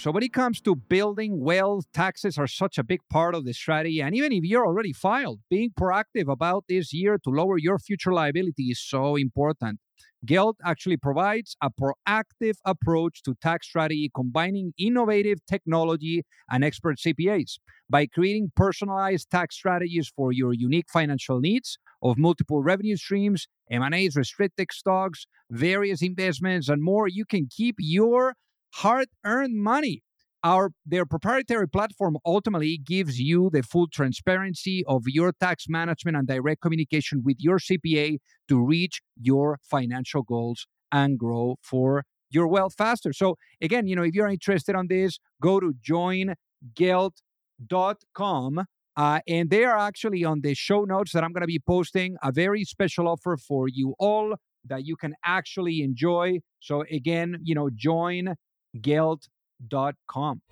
So, when it comes to building wealth, taxes are such a big part of the strategy. And even if you're already filed, being proactive about this year to lower your future liability is so important. Gelt actually provides a proactive approach to tax strategy, combining innovative technology and expert CPAs. By creating personalized tax strategies for your unique financial needs of multiple revenue streams, M&As, restricted stocks, various investments, and more, you can keep your hard-earned money. Our their proprietary platform ultimately gives you the full transparency of your tax management and direct communication with your CPA to reach your financial goals and grow for your wealth faster. So again, you know, if you're interested on this, go to joingelt.com uh, and they are actually on the show notes that I'm going to be posting a very special offer for you all that you can actually enjoy. So again, you know, join gelt.com.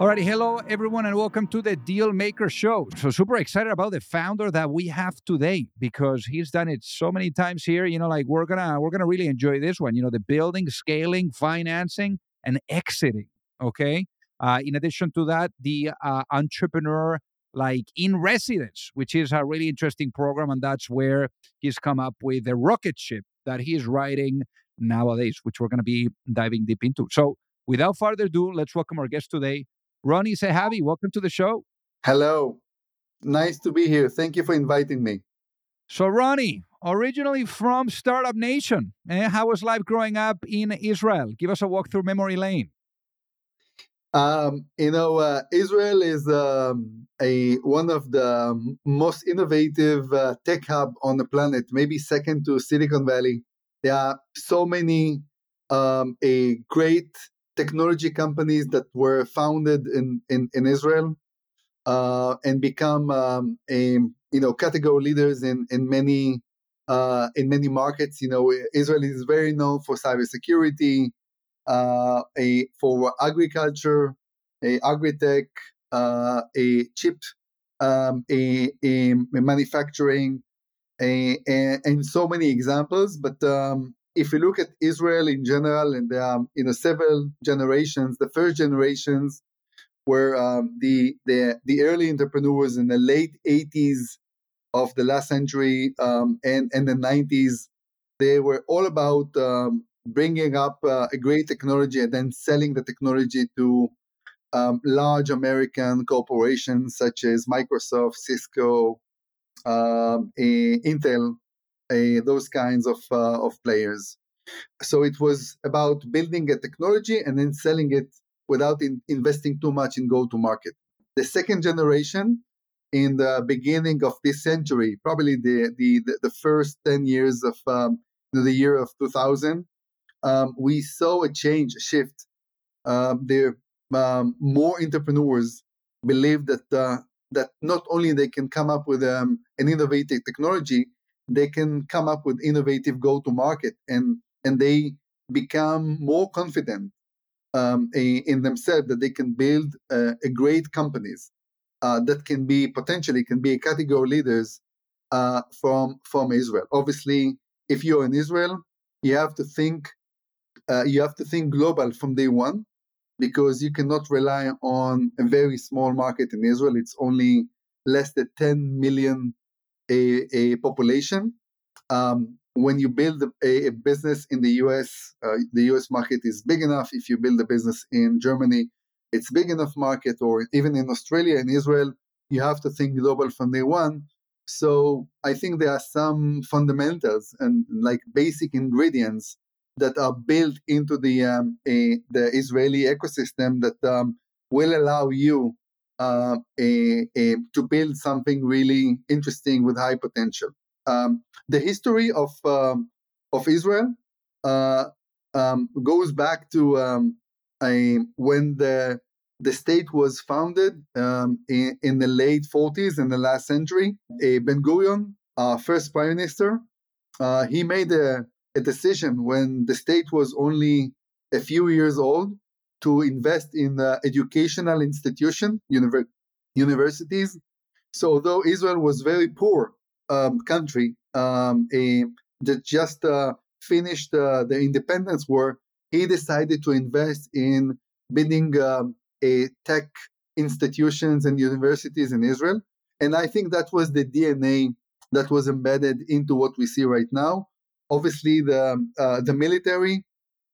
Alrighty, hello everyone, and welcome to the Deal Maker Show. So super excited about the founder that we have today because he's done it so many times here. You know, like we're gonna we're gonna really enjoy this one. You know, the building, scaling, financing, and exiting. Okay. Uh, in addition to that, the uh, entrepreneur like in residence, which is a really interesting program, and that's where he's come up with the rocket ship that he's writing nowadays, which we're going to be diving deep into. So, without further ado, let's welcome our guest today, Ronni Zehavi. Welcome to the show. Hello. Nice to be here. Thank you for inviting me. So, Ronni, originally from Startup Nation, eh? how was life growing up in Israel? Give us a walk through memory lane. Um, you know, uh, Israel is um, a one of the most innovative uh, tech hub on the planet, maybe second to Silicon Valley. There are so many um, a great technology companies that were founded in in, in Israel uh, and become um, a you know category leaders in in many uh, in many markets. You know, Israel is very known for cybersecurity, uh, a for agriculture, a agri-tech, uh, a chip, um, a, a, manufacturing, and so many examples. But um, if you look at Israel in general, and um, you know several generations, the first generations were um, the, the the early entrepreneurs in the late 80s of the last century um, and and the 90s. They were all about um, bringing up uh, a great technology and then selling the technology to um, large American corporations such as Microsoft, Cisco, Intel, a, those kinds of, uh, of players. So it was about building a technology and then selling it without in, investing too much in go to market. The second generation, in the beginning of this century, probably the the, the first ten years of um, the year of 2000, um, we saw a change, a shift. Um, there, um, more entrepreneurs believe that uh, that not only they can come up with um, an innovative technology, they can come up with innovative go-to-market, and and they become more confident um, in themselves that they can build uh, a great companies uh, that can be potentially can be category leaders uh, from from Israel. Obviously, if you're in Israel, you have to think uh, you have to think global from day one because you cannot rely on a very small market in Israel. It's only less than 10 million a, a population. Um, when you build a, a, business in the US, uh, the US market is big enough. If you build a business in Germany, it's big enough market, or even in Australia and Israel, you have to think global from day one. So I think there are some fundamentals and like basic ingredients that are built into the um, a, the Israeli ecosystem that um, will allow you uh, a, a, to build something really interesting with high potential. Um, the history of um, of Israel uh, um, goes back to um, a, when the the state was founded in, in, the late 40s in the last century. Ben Gurion, our first prime minister, uh, he made a, a decision when the state was only a few years old to invest in uh, educational institution, univer- universities. So although Israel was very poor um, country um, a, that just uh, finished uh, the independence war, he decided to invest in building um, a tech institutions and universities in Israel. And I think that was the DNA that was embedded into what we see right now. Obviously, the uh, the military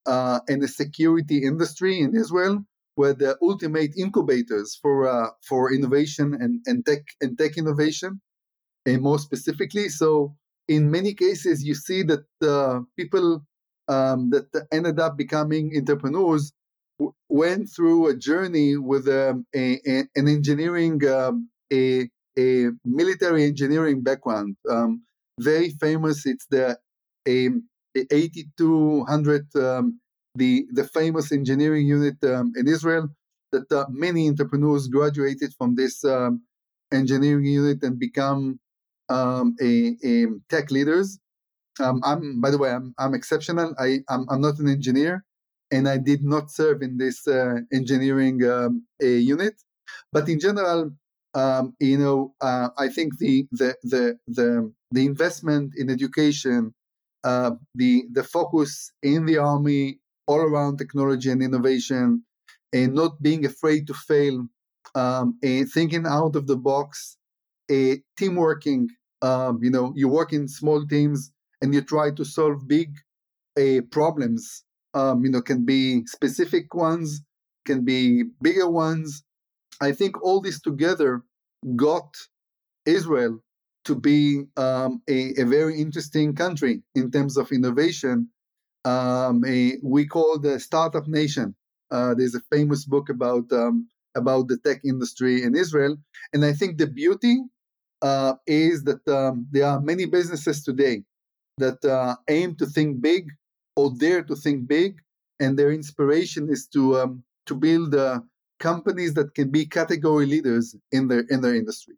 uh, and the security industry in Israel were the ultimate incubators for uh, for innovation and, and tech and tech innovation, and more specifically. So, in many cases, you see that uh, people um, that ended up becoming entrepreneurs w- went through a journey with um, a, a, an engineering um, a a military engineering background. Um, very famous. It's the a, a 8200, um, the the famous engineering unit um, in Israel. That uh, many entrepreneurs graduated from this um, engineering unit and become um, a, a, tech leaders. Um, I'm, by the way, I'm, I'm exceptional. I, I'm, I'm not an engineer, and I did not serve in this uh, engineering unit. But in general, um, you know, uh, I think the, the the the the investment in education, uh, the the focus in the army all around technology and innovation, and not being afraid to fail, um, and thinking out of the box, a team working. Um, you know, you work in small teams and you try to solve big uh, problems. Um, you know, can be specific ones, can be bigger ones, I think all this together got Israel to be um, a, a, very interesting country in terms of innovation. Um, a, we call the startup nation. Uh, there's a famous book about um, about the tech industry in Israel, and I think the beauty uh, is that um, there are many businesses today that uh, aim to think big or dare to think big, and their inspiration is to um, to build companies that can be category leaders in their in their industry.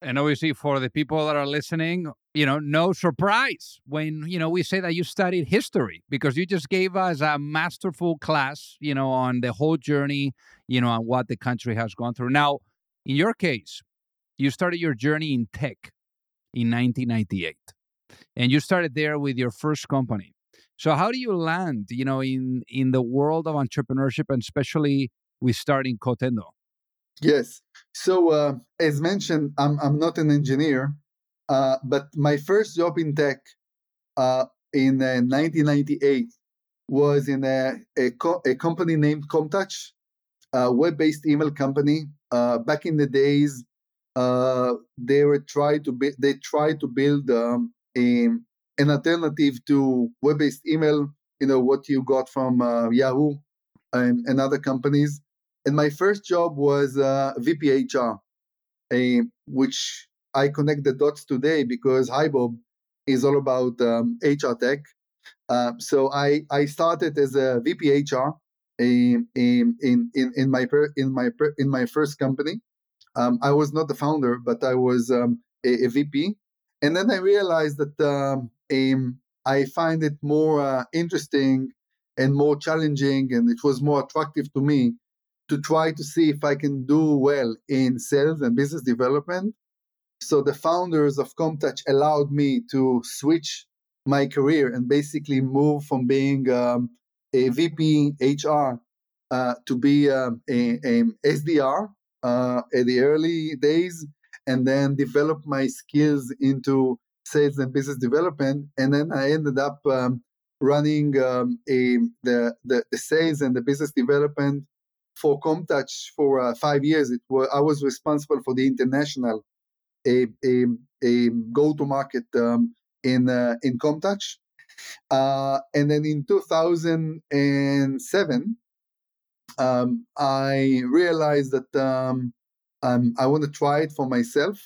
And obviously, for the people that are listening, you know, no surprise when you know we say that you studied history because you just gave us a masterful class, you know, on the whole journey, you know, on what the country has gone through. Now, in your case, you started your journey in tech in 1998, and you started there with your first company. So, how do you land, you know, in in the world of entrepreneurship and especially we start in Cotendo. Yes. So uh, as mentioned, I'm I'm not an engineer, uh, but my first job in tech uh, in 1998 uh, was in a a, co- a company named Commtouch, a web-based email company. Uh, back in the days, uh, they were try to be, they tried to build um, a, an alternative to web-based email. You know what you got from Yahoo and, and other companies and my first job was uh, VP HR, a, which I connect the dots today because HiBob is all about um, HR tech. Uh, so I, I started as a VP HR in, in, in, in, my, per, in, my, per, in my first company. Um, I was not the founder, but I was um, a, a, VP. And then I realized that um, I find it more uh, interesting and more challenging, and it was more attractive to me to try to see if I can do well in sales and business development. So the founders of Commtouch allowed me to switch my career and basically move from being um, a VP HR uh, to be um, a, a, SDR uh, at the early days, and then develop my skills into sales and business development. And then I ended up um, running um, a, the, the, the sales and the business development for Commtouch for uh, five years. It was, I was responsible for the international a, a, a go-to-market um, in uh, in Commtouch. Uh, and then in 2007, um, I realized that um, um, I want to try it for myself.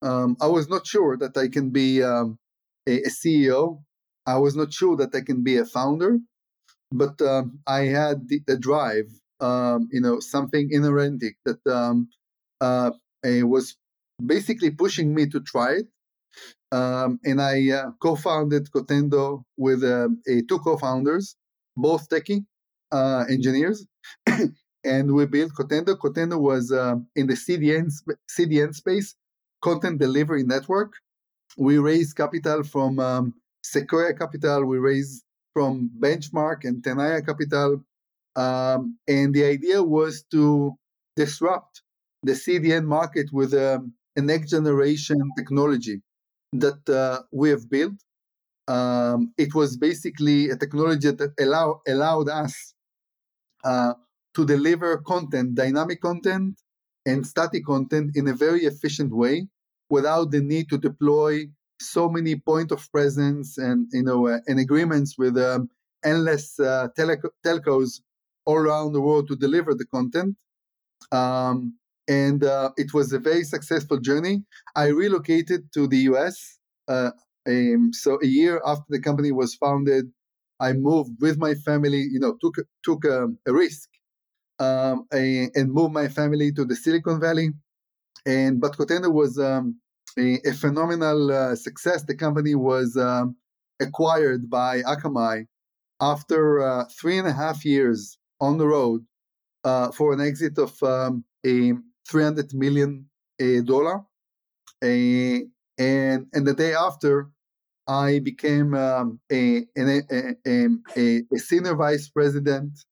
Um, I was not sure that I can be um, a, a, CEO. I was not sure that I can be a founder, but um, I had the, the drive um, you know, something inerrantic that um, uh, was basically pushing me to try it. Um, and I uh, co-founded Cotendo with uh, two co-founders, both techie uh, engineers, and we built Cotendo. Cotendo was um, in the CDN CDN space, content delivery network. We raised capital from um, Sequoia Capital. We raised from Benchmark and Tenaya Capital, um, and the idea was to disrupt the CDN market with um, a next generation technology that uh, we have built. Um, it was basically a technology that allow, allowed us uh, to deliver content, dynamic content, and static content in a very efficient way without the need to deploy so many point of presence and you know uh, and agreements with um, endless uh, telcos all around the world to deliver the content. Um, and uh, it was a very successful journey. I relocated to the US. Uh, um, so a year after the company was founded, I moved with my family. You know, took took um, a risk um, a, and moved my family to the Silicon Valley. And but Cotendo was um, a, a, phenomenal uh, success. The company was um, acquired by Akamai after uh, three and a half years on the road uh, for an exit of um, a 300 million dollar. and and the day after, I became um, a, a, a, a, senior vice president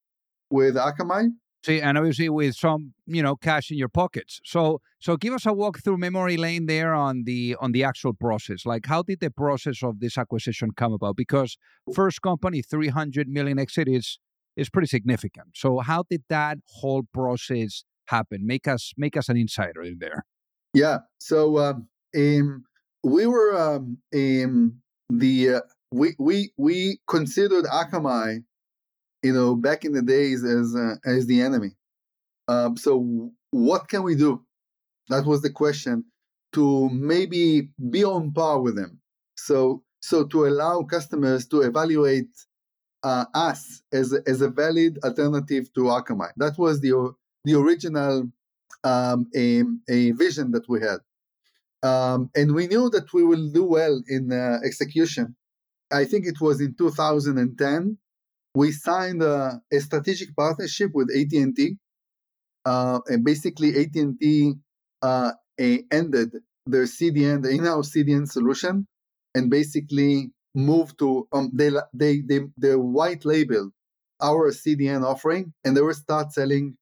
with Akamai. See, and obviously with some, you know, cash in your pockets. So, so give us a walk through memory lane there on the on the actual process. Like, how did the process of this acquisition come about? Because first company, three hundred million exit is is pretty significant. So, how did that whole process happen? Make us make us an insider in there. Yeah. So um, um we were um, the uh, we we we considered Akamai, you know, back in the days as uh, as the enemy. Um, so what can we do? That was the question to maybe be on par with them. So so to allow customers to evaluate uh, us as as a valid alternative to Akamai. That was the the original um, a, a vision that we had. Um, and we knew that we will do well in uh, execution. I think it was in 2010 we signed a, a strategic partnership with AT&T. Uh, and basically, AT&T uh, ended their CDN, the in-house CDN solution, and basically moved to um, they they they they white label our CDN offering, and they will start selling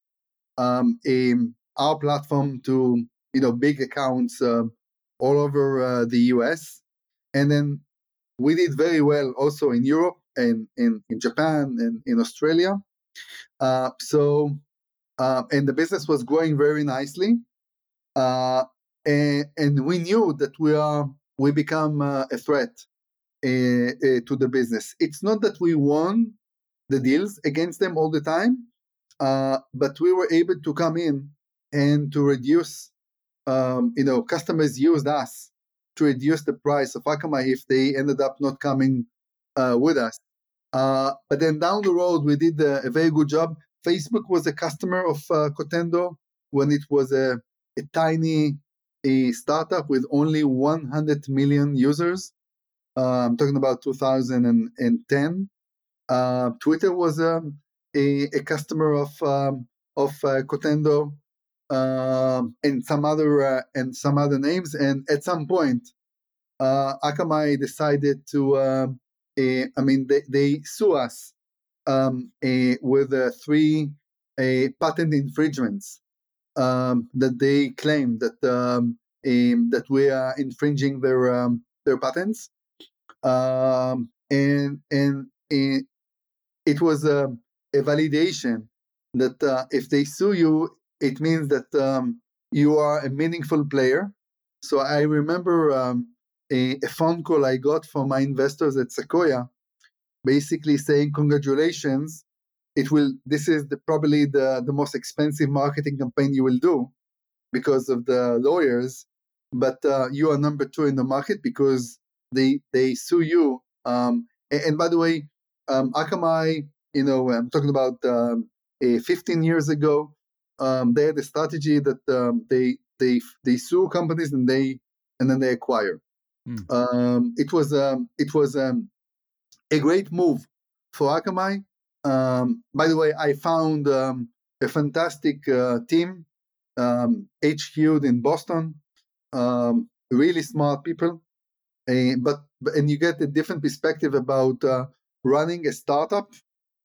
um, a, our platform to you know big accounts uh, all over uh, the US, and then we did very well also in Europe and in, in Japan and in Australia. Uh, so uh, and the business was growing very nicely, uh, and, and we knew that we are we become uh, a threat to the business. It's not that we won the deals against them all the time, uh, but we were able to come in and to reduce, um, you know, customers used us to reduce the price of Akamai if they ended up not coming uh, with us. Uh, but then down the road, we did a, a, very good job. Facebook was a customer of uh, Cotendo when it was a, a tiny a startup with only 100 million users. I'm talking about 2010. Uh, Twitter was um, a, a customer of um, of uh, Cotendo um, and some other uh, and some other names. And at some point, uh, Akamai decided to. Um, I mean, they, they sue us um, with three patent infringements um, that they claim that um, that we are infringing their um, their patents. Um, and and it, it was a, a validation that uh, if they sue you, it means that um, you are a meaningful player. So I remember um, a, a, phone call I got from my investors at Sequoia, basically saying, "Congratulations! It will. This is the, probably the the most expensive marketing campaign you will do because of the lawyers, but uh, you are number two in the market because they they sue you. Um, and, and, by the way, um, Akamai, you know, I'm talking about um, uh, 15 years ago. Um, they had a strategy that um, they they they sue companies and they and then they acquire. Mm. Um, it was um, it was um, a great move for Akamai. Um, by the way, I found um, a fantastic uh, team um, HQ'd in Boston. Um, really smart people, uh, but and you get a different perspective about uh, running a startup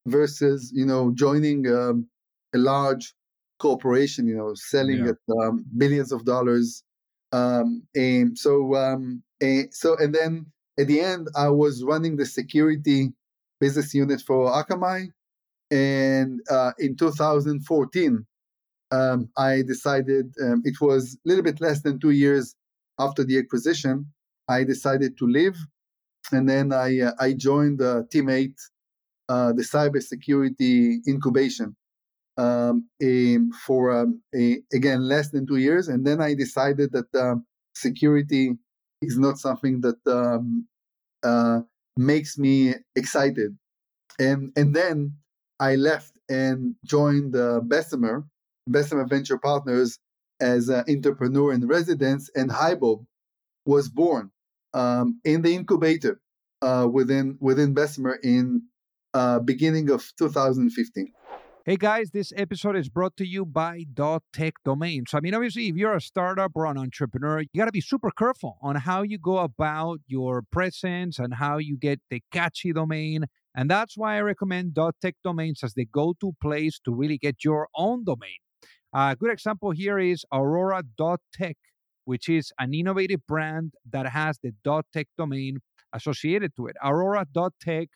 versus you know joining um, a large corporation. You know, selling yeah. at um, billions of dollars. Um, and so um, and so and then at the end, I was running the security business unit for Akamai. And uh, in 2014, um, I decided um, it was a little bit less than two years after the acquisition. I decided to leave, and then I uh, I joined uh, Team Eight, uh, the cybersecurity incubation, um, for um, a, again less than two years, and then I decided that um, security is not something that um, uh, makes me excited, and and then I left and joined uh, Bessemer, Bessemer Venture Partners, as an entrepreneur in residence, and HiBob was born um, in the incubator uh, within within Bessemer in uh, beginning of 2015. Hey guys, this episode is brought to you by .tech domain. So I mean, obviously, if you're a startup or an entrepreneur, you got to be super careful on how you go about your presence and how you get the catchy domain. And that's why I recommend .tech domains as the go-to place to really get your own domain. A good example here is Aurora.tech, which is an innovative brand that has the .tech domain associated to it. Aurora.tech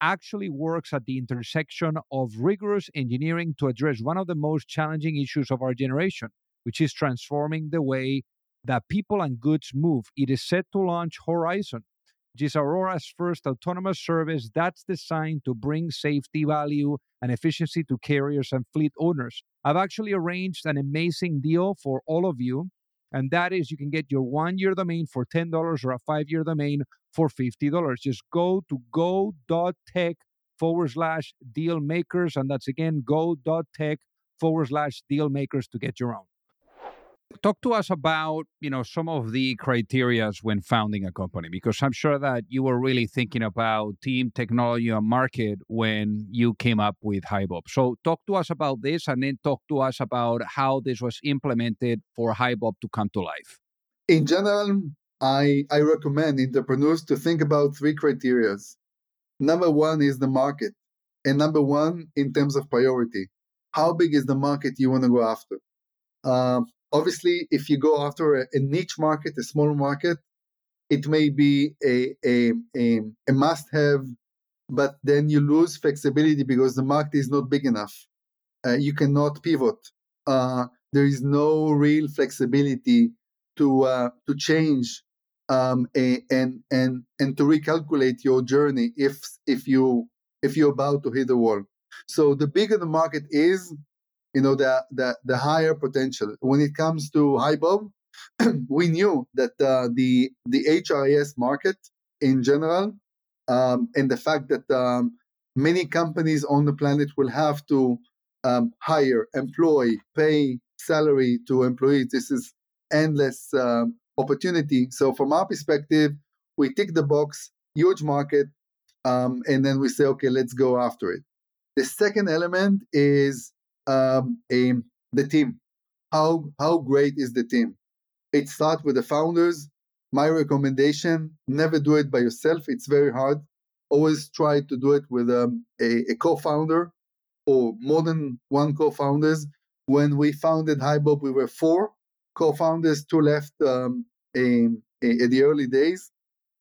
actually works at the intersection of rigorous engineering to address one of the most challenging issues of our generation, which is transforming the way that people and goods move. It is set to launch Horizon, which is Aurora's first autonomous service that's designed to bring safety value and efficiency to carriers and fleet owners. I've actually arranged an amazing deal for all of you and that is you can get your one year domain for $10 or a five year domain for $50. Just go to go.tech forward slash deal makers. And that's again go.tech forward slash deal makers to get your own. Talk to us about, you know, some of the criterias when founding a company, because I'm sure that you were really thinking about team, technology, and market when you came up with HiBob. So talk to us about this and then talk to us about how this was implemented for HiBob to come to life. In general, I, I recommend entrepreneurs to think about three criterias. Number one is the market. And number one, in terms of priority, how big is the market you want to go after? Uh, obviously, if you go after a, a, niche market, a small market, it may be a, a, a, a must have, but then you lose flexibility because the market is not big enough. Uh, you cannot pivot. Uh, there is no real flexibility to uh, to change um, and and and to recalculate your journey if if you if you're about to hit the wall. So the bigger the market is, you know, the the, the higher potential. When it comes to high HiBob, we knew that uh, the the HRIS market in general, um, and the fact that um, many companies on the planet will have to um, hire, employ, pay salary to employees. This is endless um, opportunity. So from our perspective, we tick the box, huge market, um, and then we say, okay, let's go after it. The second element is um, a, the team. How how great is the team? It starts with the founders. My recommendation: never do it by yourself. It's very hard. Always try to do it with um, a, a co-founder or more than one co-founders. When we founded HiBob, we were four co-founders, two left um, in, in, the early days,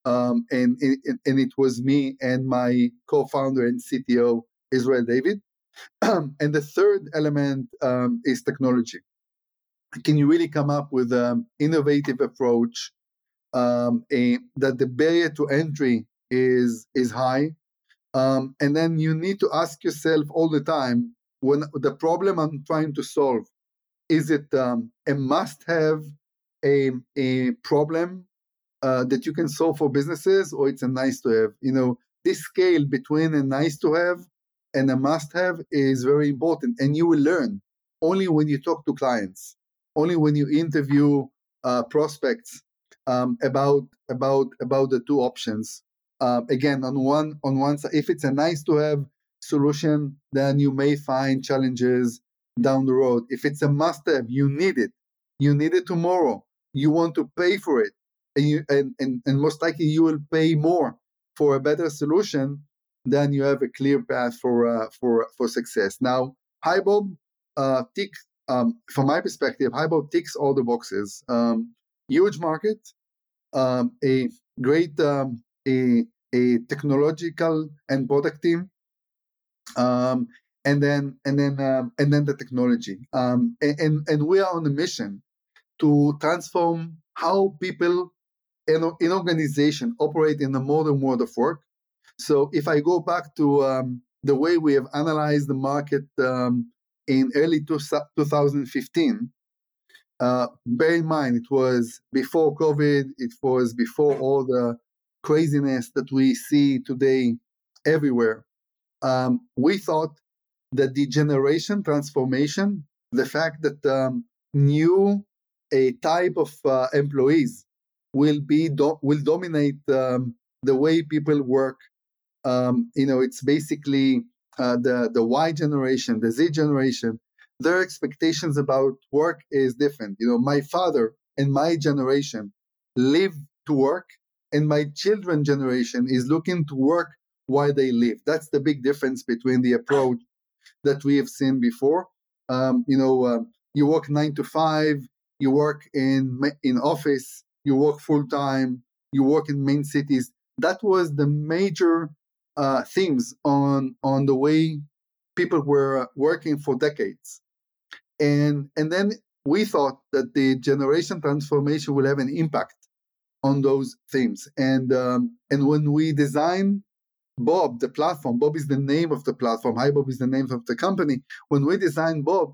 um, and, and it was me and my co-founder and CTO Israel David. and the third element um, is technology. Can you really come up with an innovative approach um, a, that the barrier to entry is is high, um, and then you need to ask yourself all the time when the problem I'm trying to solve is it um, a must have a, a problem uh, that you can solve for businesses or it's a nice to have you know this scale between a nice to have and a must have is very important. And you will learn only when you talk to clients, only when you interview uh, prospects um, about about about the two options. Uh, again, on one on one side, if it's a nice to have solution, then you may find challenges down the road. If it's a must have, you need it. You need it tomorrow. You want to pay for it. And, you, and, and, and most likely you will pay more for a better solution, then you have a clear path for uh, for for success. Now, HiBob uh, ticks, um, from my perspective, HiBob ticks all the boxes. Um, huge market, um, a great um, a a technological and product team, um, and then and then um, and then the technology. Um, and and we are on a mission to transform how people in, in organization operate in the modern world of work. So if I go back to um, the way we have analyzed the market um, in early two, 2015, uh, bear in mind it was before COVID, it was before all the craziness that we see today everywhere. Um, we thought that the generation transformation, the fact that um, new a type of uh, employees will be do- will dominate um, the way people work. Um, you know, it's basically uh, the the Y generation, the Z generation. Their expectations about work is different. You know, my father and my generation live to work, and my children generation is looking to work while they live. That's the big difference between the approach that we have seen before. Um, you know, uh, you work nine to five, you work in in office, you work full time, you work in main cities. That was the major uh, themes on on the way people were working for decades, and and then we thought that the generation transformation will have an impact on those themes. And um, and when we design Bob, the platform, Bob is the name of the platform. HiBob is the name of the company. When we designed Bob,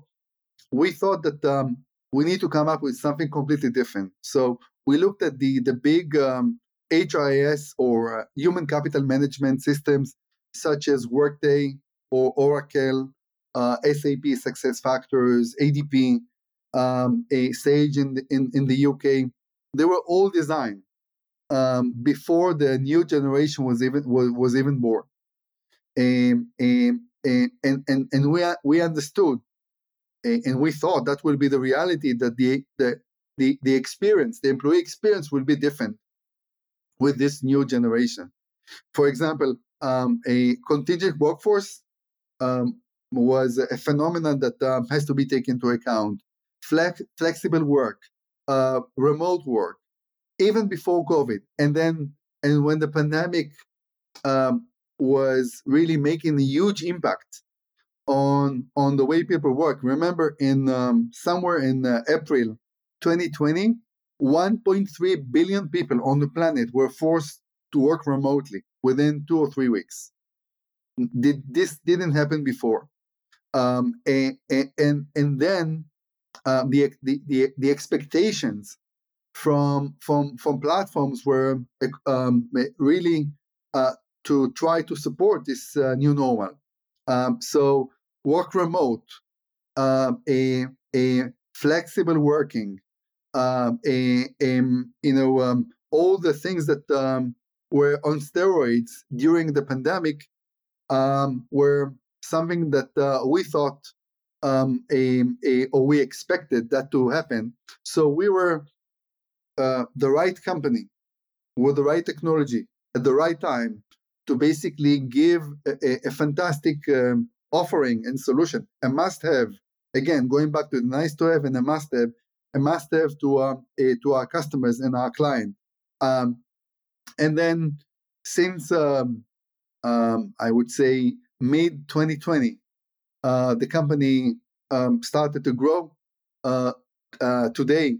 we thought that um, we need to come up with something completely different. So we looked at the the big um, HRIS or uh, human capital management systems such as Workday or Oracle, uh, SAP SuccessFactors, ADP, um, a Sage in the, in, in the UK. They were all designed um, before the new generation was even was, was even born. and and, and, and we, we understood and we thought that will be the reality that the, the, the, the experience, the employee experience will be different with this new generation. For example, um, a contingent workforce um, was a phenomenon that um, has to be taken into account. Flex, flexible work, uh, remote work, even before COVID, and then and when the pandemic um, was really making a huge impact on on the way people work. Remember, in um, somewhere in uh, April 2020, 1.3 billion people on the planet were forced to work remotely within two or three weeks. Did this didn't happen before, um, and, and and then uh, the, the the expectations from from from platforms were um, really uh, to try to support this uh, new normal. Um, so work remote, uh, a a flexible working, a you know um, all the things that um, were on steroids during the pandemic um, were something that uh, we thought um, a, a, or we expected that to happen. So we were uh, the right company with the right technology at the right time to basically give a, a fantastic um, offering and solution, a must have. Again, going back to the nice to have and a must have, a must have to uh, a, to our customers and our client. Um, and then since um, um, I would say mid 2020, uh, the company um, started to grow. Uh, uh today,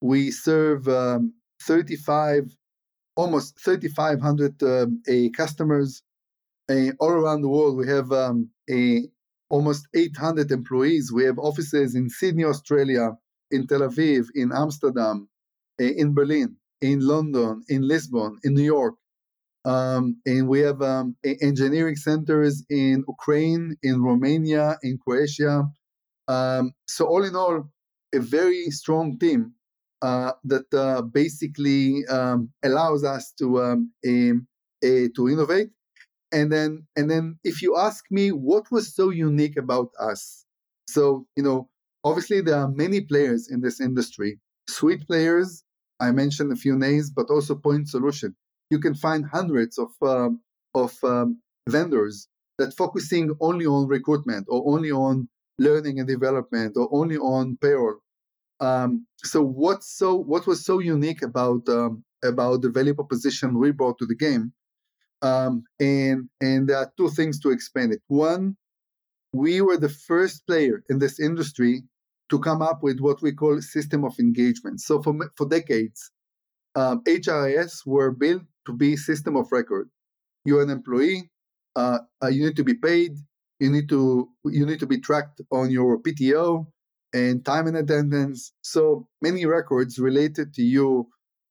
we serve um, 35, almost 3,500 um, a customers all around the world. We have um, a, almost 800 employees. We have offices in Sydney, Australia, in Tel Aviv, in Amsterdam, in Berlin, in London, in Lisbon, in New York. Um, and we have um, engineering centers in Ukraine, in Romania, in Croatia. Um, so all in all, a very strong team uh, that uh, basically um, allows us to um, to innovate. And then, and then, if you ask me what was so unique about us, so you know, obviously there are many players in this industry, suite players. I mentioned a few names, but also point solution. You can find hundreds of um, of um, vendors that focusing only on recruitment or only on learning and development or only on payroll. Um, so what's so what was so unique about um, about the value proposition we brought to the game? Um, and and there are two things to explain it. One, we were the first player in this industry to come up with what we call system of engagement. So for for decades, um, HRIS were built to be system of record. You're an employee. Uh, uh, you need to be paid. You need to you need to be tracked on your PTO and time and attendance. So many records related to you,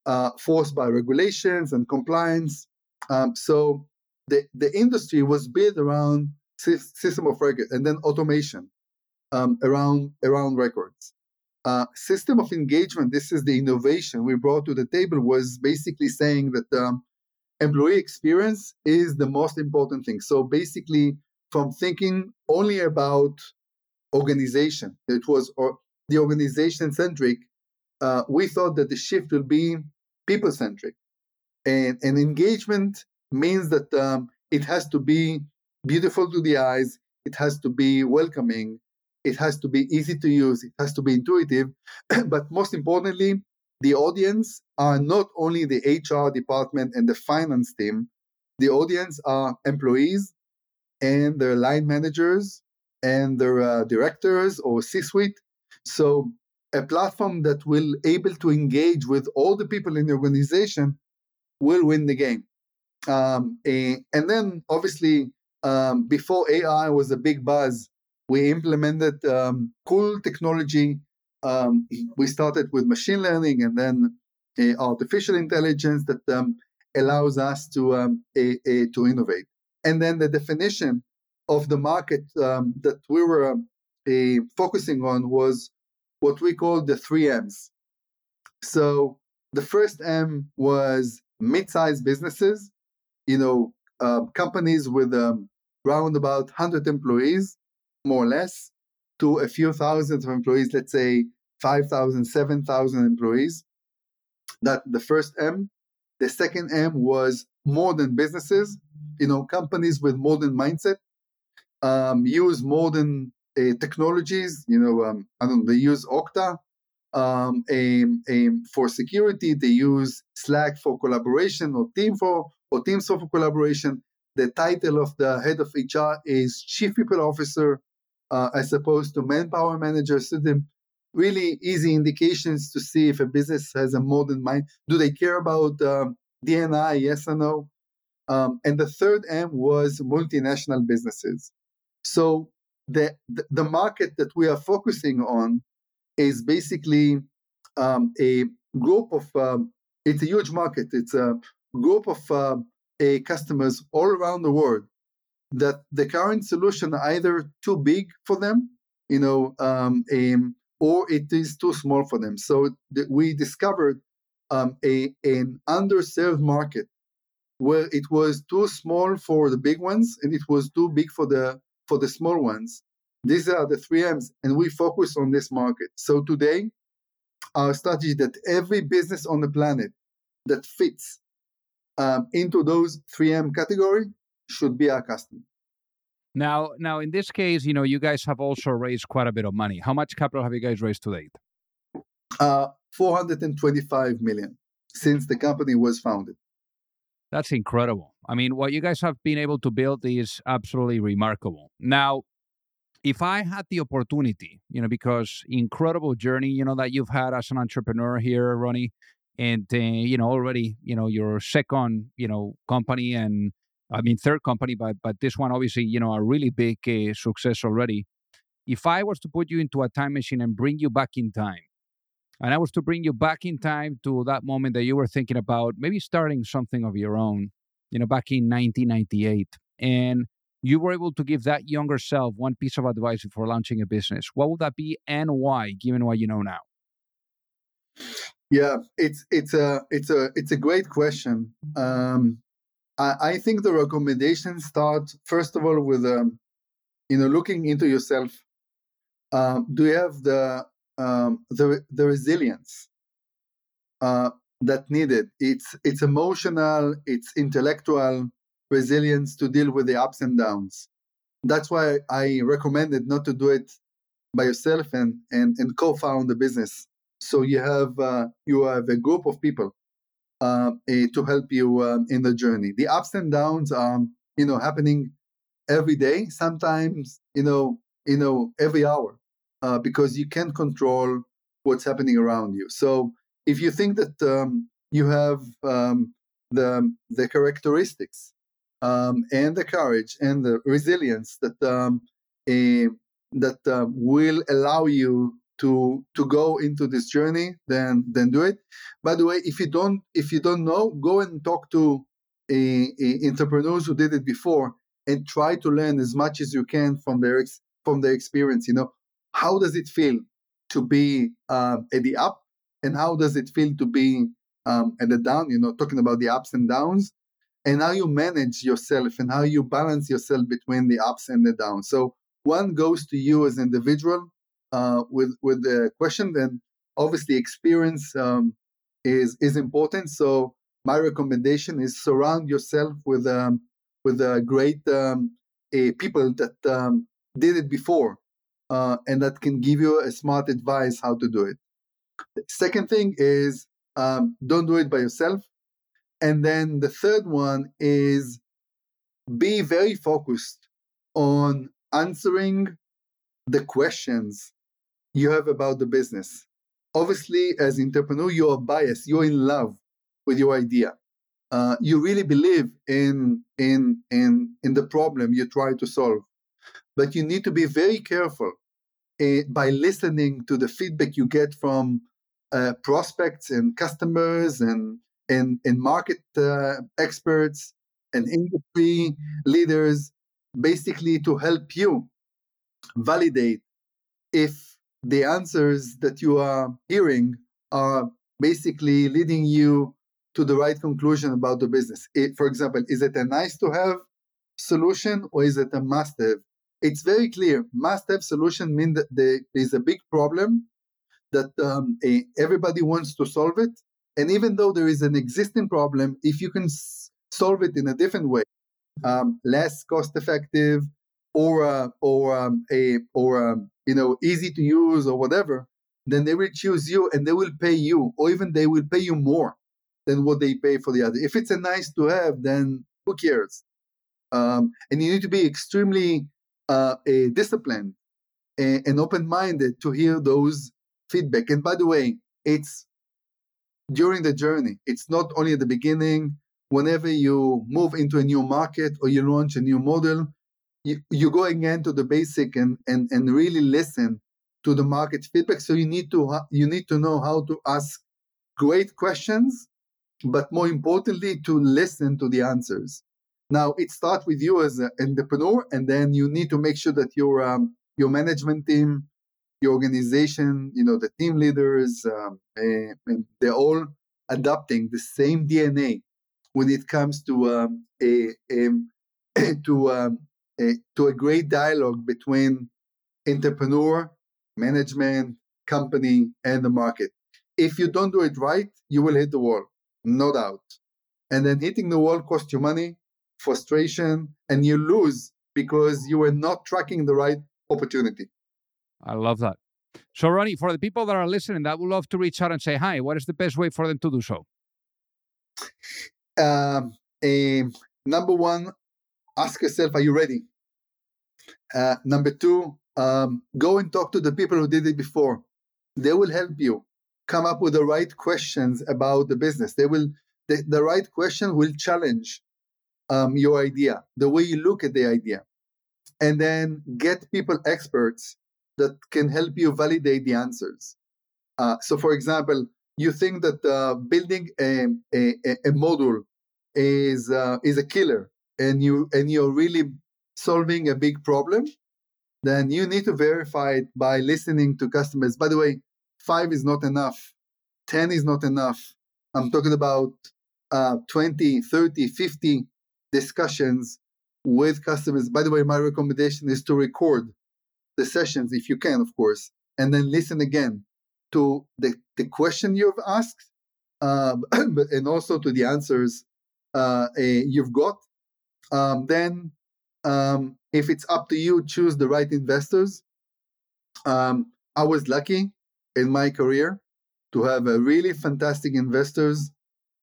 uh, forced by regulations and compliance. Um, so the the industry was built around system of record and then automation um, around around records. Uh, system of engagement. This is the innovation we brought to the table. Was basically saying that um, employee experience is the most important thing. So basically, from thinking only about organization, it was or the organization centric. Uh, we thought that the shift will be people centric, and, and engagement means that um, it has to be beautiful to the eyes, it has to be welcoming, it has to be easy to use, it has to be intuitive, but most importantly, the audience are not only the HR department and the finance team, the audience are employees and their line managers and their uh, directors or C-suite. So a platform that will able to engage with all the people in the organization will win the game. Um, and then obviously um, before AI was a big buzz, we implemented um, cool technology um, we started with machine learning and then uh, artificial intelligence that um, allows us to um, a, a, to innovate. And then the definition of the market um, that we were uh, focusing on was what we call the three M's. So the first M was mid-sized businesses, you know, uh, companies with um, around about 100 employees, more or less to a few thousands of employees, let's say 5,000, 7,000 employees. That the first M. The second M was modern businesses, you know, companies with modern mindset, um, use modern uh, technologies, you know, um, I don't know, they use Okta um, aim for security, they use Slack for collaboration or Team for or Teams for collaboration. The title of the head of HR is Chief People Officer uh, as opposed to manpower manager. So the really easy indications to see if a business has a modern mind. Do they care about um, DNI? Yes or no? Um, and the third M was multinational businesses. So the, the market that we are focusing on is basically um, a group of um, it's a huge market. It's a group of uh, a customers all around the world that the current solution either too big for them, you know, um, or it is too small for them. So th- we discovered um, a an underserved market where it was too small for the big ones and it was too big for the for the small ones. These are the three M's, and we focus on this market. So today, our strategy that every business on the planet that fits um, into those 3M category should be our customer. Now, now in this case, you know, you guys have also raised quite a bit of money. How much capital have you guys raised to date? Uh, 425 million since the company was founded. That's incredible. I mean, what you guys have been able to build is absolutely remarkable. Now, if I had the opportunity, you know, because incredible journey, you know, that you've had as an entrepreneur here, Ronni, and uh, you know already you know your second you know company and I mean third company, but but this one obviously you know a really big uh, success already. If I was to put you into a time machine and bring you back in time, and I was to bring you back in time to that moment that you were thinking about maybe starting something of your own, you know, back in 1998, and you were able to give that younger self one piece of advice before launching a business, what would that be and why, given what you know now? Yeah, it's it's a it's a it's a great question. Um, I, think the recommendations start first of all with um, you know looking into yourself. Um, do you have the um, the the resilience uh, that needed? It's it's emotional, it's intellectual resilience to deal with the ups and downs. That's why I recommended not to do it by yourself and and, and co-found the business so you have uh, you have a group of people uh, to help you um, in the journey. The ups and downs are you know happening every day. Sometimes you know you know every hour uh, because you can't control what's happening around you. So if you think that um, you have um, the the characteristics um, and the courage and the resilience that um, a, that uh, will allow you to to go into this journey, then then do it. By the way, if you don't if you don't know, go and talk to a, a entrepreneurs who did it before and try to learn as much as you can from their ex, from their experience. You know, how does it feel to be um, at the up, and how does it feel to be um, at the down? You know, talking about the ups and downs, and how you manage yourself and how you balance yourself between the ups and the downs. So one goes to you as an individual uh, with with the question, then obviously experience um, is is important. So my recommendation is surround yourself with um, with great um, people that um, did it before uh, and that can give you a smart advice how to do it. second thing is um, don't do it by yourself. And then the third one is be very focused on answering the questions you have about the business. Obviously, as entrepreneur, you are biased. You're in love with your idea. Uh, you really believe in in in in the problem you try to solve, but you need to be very careful uh, by listening to the feedback you get from uh, prospects and customers and and, and market uh, experts and industry leaders, basically to help you validate if the answers that you are hearing are basically leading you to the right conclusion about the business. It, for example, is it a nice to have solution or is it a must have? It's very clear. Must have solution means that there is a big problem that um, everybody wants to solve it. And even though there is an existing problem, if you can s- solve it in a different way, um, less cost effective, or uh, or um, a or um, you know easy to use or whatever, then they will choose you and they will pay you, or even they will pay you more than what they pay for the other. If it's a nice to have, then who cares? Um, and you need to be extremely uh, disciplined and, and open-minded to hear those feedback. And by the way, it's during the journey. It's not only at the beginning. Whenever you move into a new market or you launch a new model, you, you go again to the basic and, and, and really listen to the market feedback. So you need to you need to know how to ask great questions, but more importantly, to listen to the answers. Now it starts with you as an entrepreneur, and then you need to make sure that your um, your management team, your organization, you know, the team leaders, um, they're all adopting the same DNA when it comes to um, a, a to to a great dialogue between entrepreneur, management, company, and the market. If you don't do it right, you will hit the wall, no doubt. And then hitting the wall costs you money, frustration, and you lose because you were not tracking the right opportunity. I love that. So, Ronni, for the people that are listening that would love to reach out and say hi, what is the best way for them to do so? Um, a, number one, ask yourself, are you ready? Uh, number two, um, go and talk to the people who did it before. They will help you come up with the right questions about the business. They will, the, the right question will challenge um, your idea, the way you look at the idea. And then get people experts that can help you validate the answers. Uh, so, for example, you think that uh, building a, a, a module is uh, is a killer and you and you're really solving a big problem, then you need to verify it by listening to customers. By the way, five is not enough. 10 is not enough. I'm talking about uh, 20, 30, 50 discussions with customers. By the way, my recommendation is to record the sessions if you can, of course, and then listen again to the, the question you've asked um, and also to the answers uh, you've got. Um, then, um, if it's up to you, choose the right investors. Um, I was lucky in my career to have a really fantastic investors,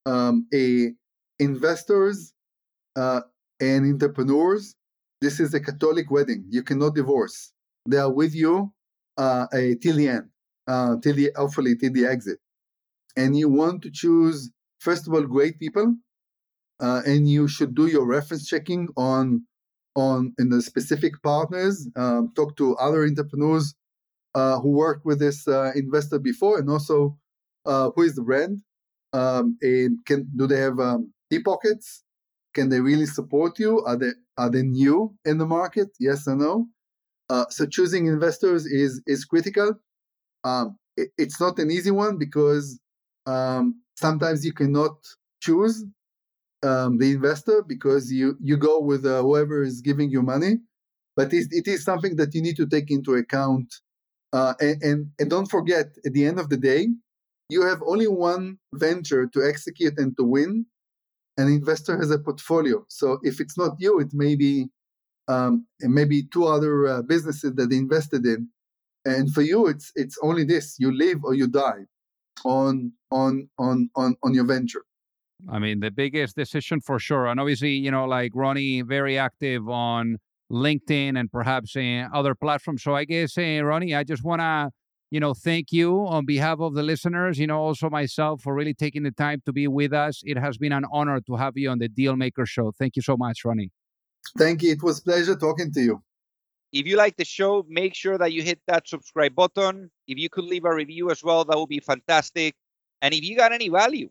um, a investors uh, and entrepreneurs. This is a Catholic wedding. You cannot divorce. They are with you uh, a, till the end, uh, till the hopefully till the exit. And you want to choose first of all great people, uh, and you should do your reference checking on on in the specific partners. Um, talk to other entrepreneurs uh, who worked with this uh, investor before, and also uh, who is the brand, um, and can do they have um, deep pockets? Can they really support you? Are they are they new in the market? Yes or no? Uh, so choosing investors is is critical. Um, it, it's not an easy one because um, sometimes you cannot choose um, the investor because you you go with uh, whoever is giving you money, but it, it is something that you need to take into account. Uh, and, and and don't forget, at the end of the day, you have only one venture to execute and to win. An investor has a portfolio, so if it's not you, it may be um, maybe two other uh, businesses that they invested in. And for you, it's it's only this: you live or you die on on on on on your venture. I mean, the biggest decision for sure. And obviously, you know, like Ronni, very active on LinkedIn and perhaps in other platforms. So I guess, uh, Ronni, I just want to, you know, thank you on behalf of the listeners, you know, also myself for really taking the time to be with us. It has been an honor to have you on the Dealmaker Show. Thank you so much, Ronni. Thank you. It was pleasure talking to you. If you like the show, make sure that you hit that subscribe button. If you could leave a review as well, that would be fantastic. And if you got any value,